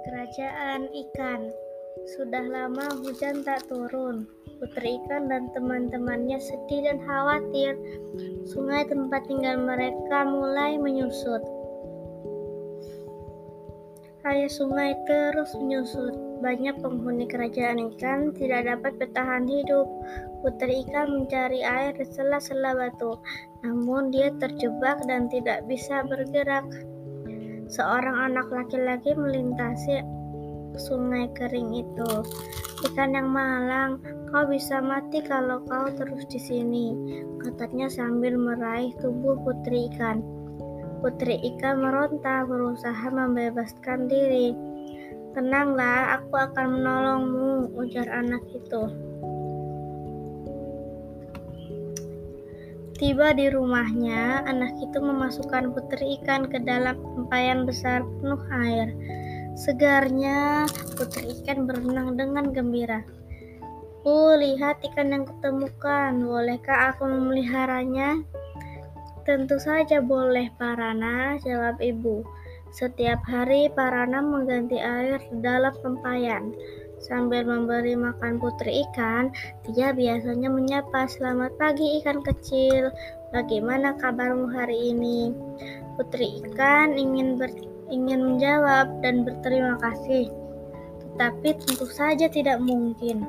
Kerajaan ikan. Sudah lama hujan tak turun. Putri ikan dan teman-temannya sedih dan khawatir. Sungai tempat tinggal mereka mulai menyusut. Air sungai terus menyusut. Banyak penghuni kerajaan ikan tidak dapat bertahan hidup. Putri ikan mencari air di sela-sela batu, namun dia terjebak dan tidak bisa bergerak. Seorang anak laki-laki melintasi sungai kering itu. Ikan yang malang, kau bisa mati kalau kau terus di sini, katanya sambil meraih tubuh putri ikan. Putri ikan meronta berusaha membebaskan diri. Tenanglah, aku akan menolongmu, ujar anak itu. Tiba di rumahnya, anak itu memasukkan putri ikan ke dalam tempayan besar penuh air. Segarnya, putri ikan berenang dengan gembira. Oh, lihat ikan yang kutemukan. Bolehkah aku memeliharanya? Tentu saja boleh, Parana, jawab ibu. Setiap hari Parana mengganti air dalam tempayan. Sambil memberi makan putri ikan, dia biasanya menyapa, "Selamat pagi, ikan kecil. Bagaimana kabarmu hari ini?" Putri ikan ingin ber, ingin menjawab dan berterima kasih, tetapi tentu saja tidak mungkin.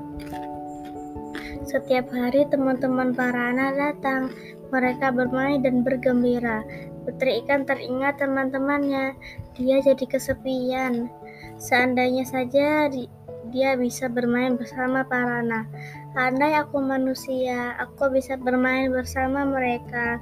Setiap hari teman-teman Parana datang, mereka bermain dan bergembira. Putri ikan teringat teman-temannya, dia jadi kesepian. Seandainya saja dia bisa bermain bersama Parana. Andai aku manusia, aku bisa bermain bersama mereka.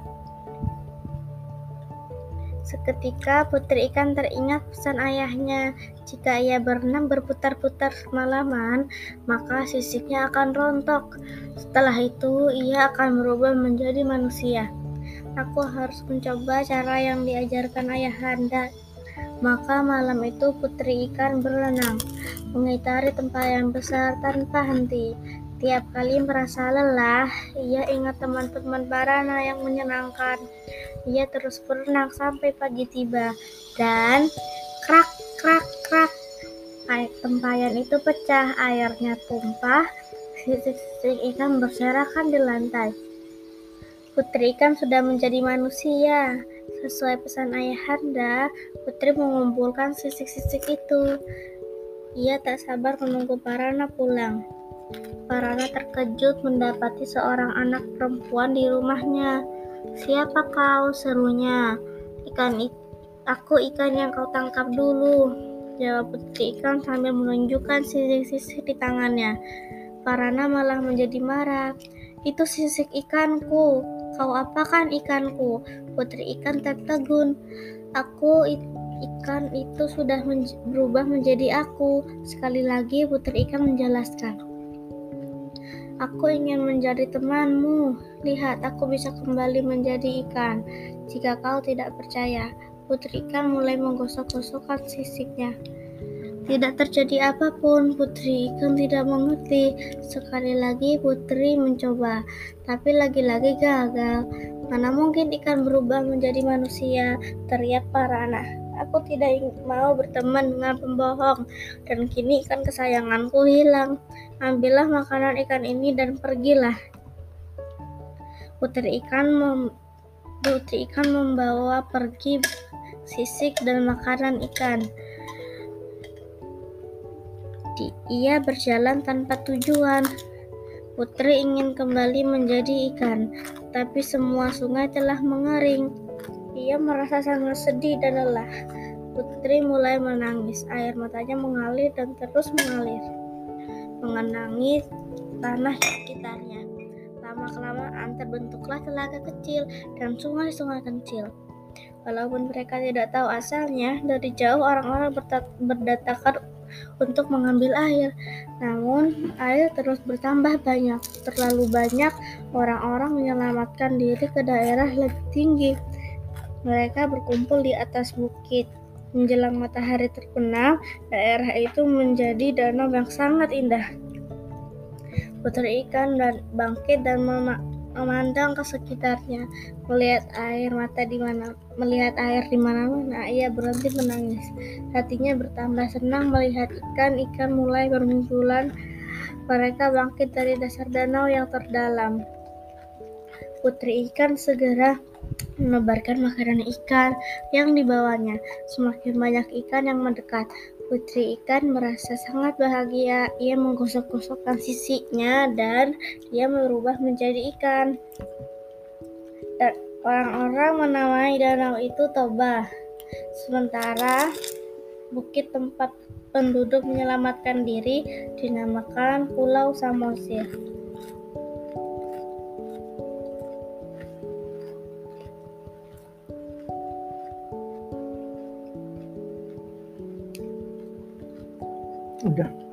Seketika putri ikan teringat pesan ayahnya, jika ia berenang berputar-putar semalaman, maka sisiknya akan rontok. Setelah itu, ia akan berubah menjadi manusia. Aku harus mencoba cara yang diajarkan ayahanda. Maka malam itu putri ikan berenang, mengitari tempat yang besar tanpa henti. Tiap kali merasa lelah, ia ingat teman-teman Barana yang menyenangkan. Ia terus berenang sampai pagi tiba, dan krak krak krak, tempayan itu pecah, airnya tumpah, sisik-sisik ikan berserakan di lantai. Putri ikan sudah menjadi manusia. Sesuai pesan ayahanda, Putri mengumpulkan sisik-sisik itu. Ia tak sabar menunggu Parana pulang. Parana terkejut mendapati seorang anak perempuan di rumahnya. Siapa kau? serunya. Ikan itu, aku ikan yang kau tangkap dulu. Jawab putri ikan sambil menunjukkan sisik-sisik di tangannya. Parana malah menjadi marah. Itu sisik ikanku. Kau apakan ikanku? Putri ikan tertegun. Aku ikan itu sudah menj berubah menjadi aku. Sekali lagi putri ikan menjelaskan. Aku ingin menjadi temanmu. Lihat, aku bisa kembali menjadi ikan. Jika kau tidak percaya, putri ikan mulai menggosok-gosokkan sisiknya. Tidak terjadi apa pun, Putri ikan tidak mengerti. Sekali lagi Putri mencoba, tapi lagi-lagi gagal. Mana mungkin ikan berubah menjadi manusia, teriak para anak. Aku tidak mau berteman dengan pembohong, dan kini ikan kesayanganku hilang. Ambillah makanan ikan ini dan pergilah. Putri ikan mem Putri ikan membawa pergi sisik dan makanan ikan. Ia berjalan tanpa tujuan. Putri ingin kembali menjadi ikan, tapi semua sungai telah mengering. Ia merasa sangat sedih dan lelah. Putri mulai menangis. Air matanya mengalir dan terus mengalir, mengenangi tanah sekitarnya. Lama-kelamaan terbentuklah telaga kecil dan sungai-sungai kecil. Walaupun mereka tidak tahu asalnya, dari jauh orang-orang berdatangan untuk mengambil air. Namun, air terus bertambah banyak. Terlalu banyak orang-orang menyelamatkan diri ke daerah lebih tinggi. Mereka berkumpul di atas bukit. Menjelang matahari terbenam, daerah itu menjadi danau yang sangat indah. Putri ikan dan bangkit dan memandang ke sekitarnya, melihat air mata di mana melihat air di mana-mana, ia berhenti menangis. Hatinya bertambah senang melihat ikan-ikan mulai bermunculan. Mereka bangkit dari dasar danau yang terdalam. Putri ikan segera menebarkan makanan ikan yang dibawanya. Semakin banyak ikan yang mendekat. Putri ikan merasa sangat bahagia. Ia menggosok-gosokkan sisinya dan dia berubah menjadi ikan. Dan orang-orang menamai danau itu Toba. Sementara bukit tempat penduduk menyelamatkan diri dinamakan Pulau Samosir. Okay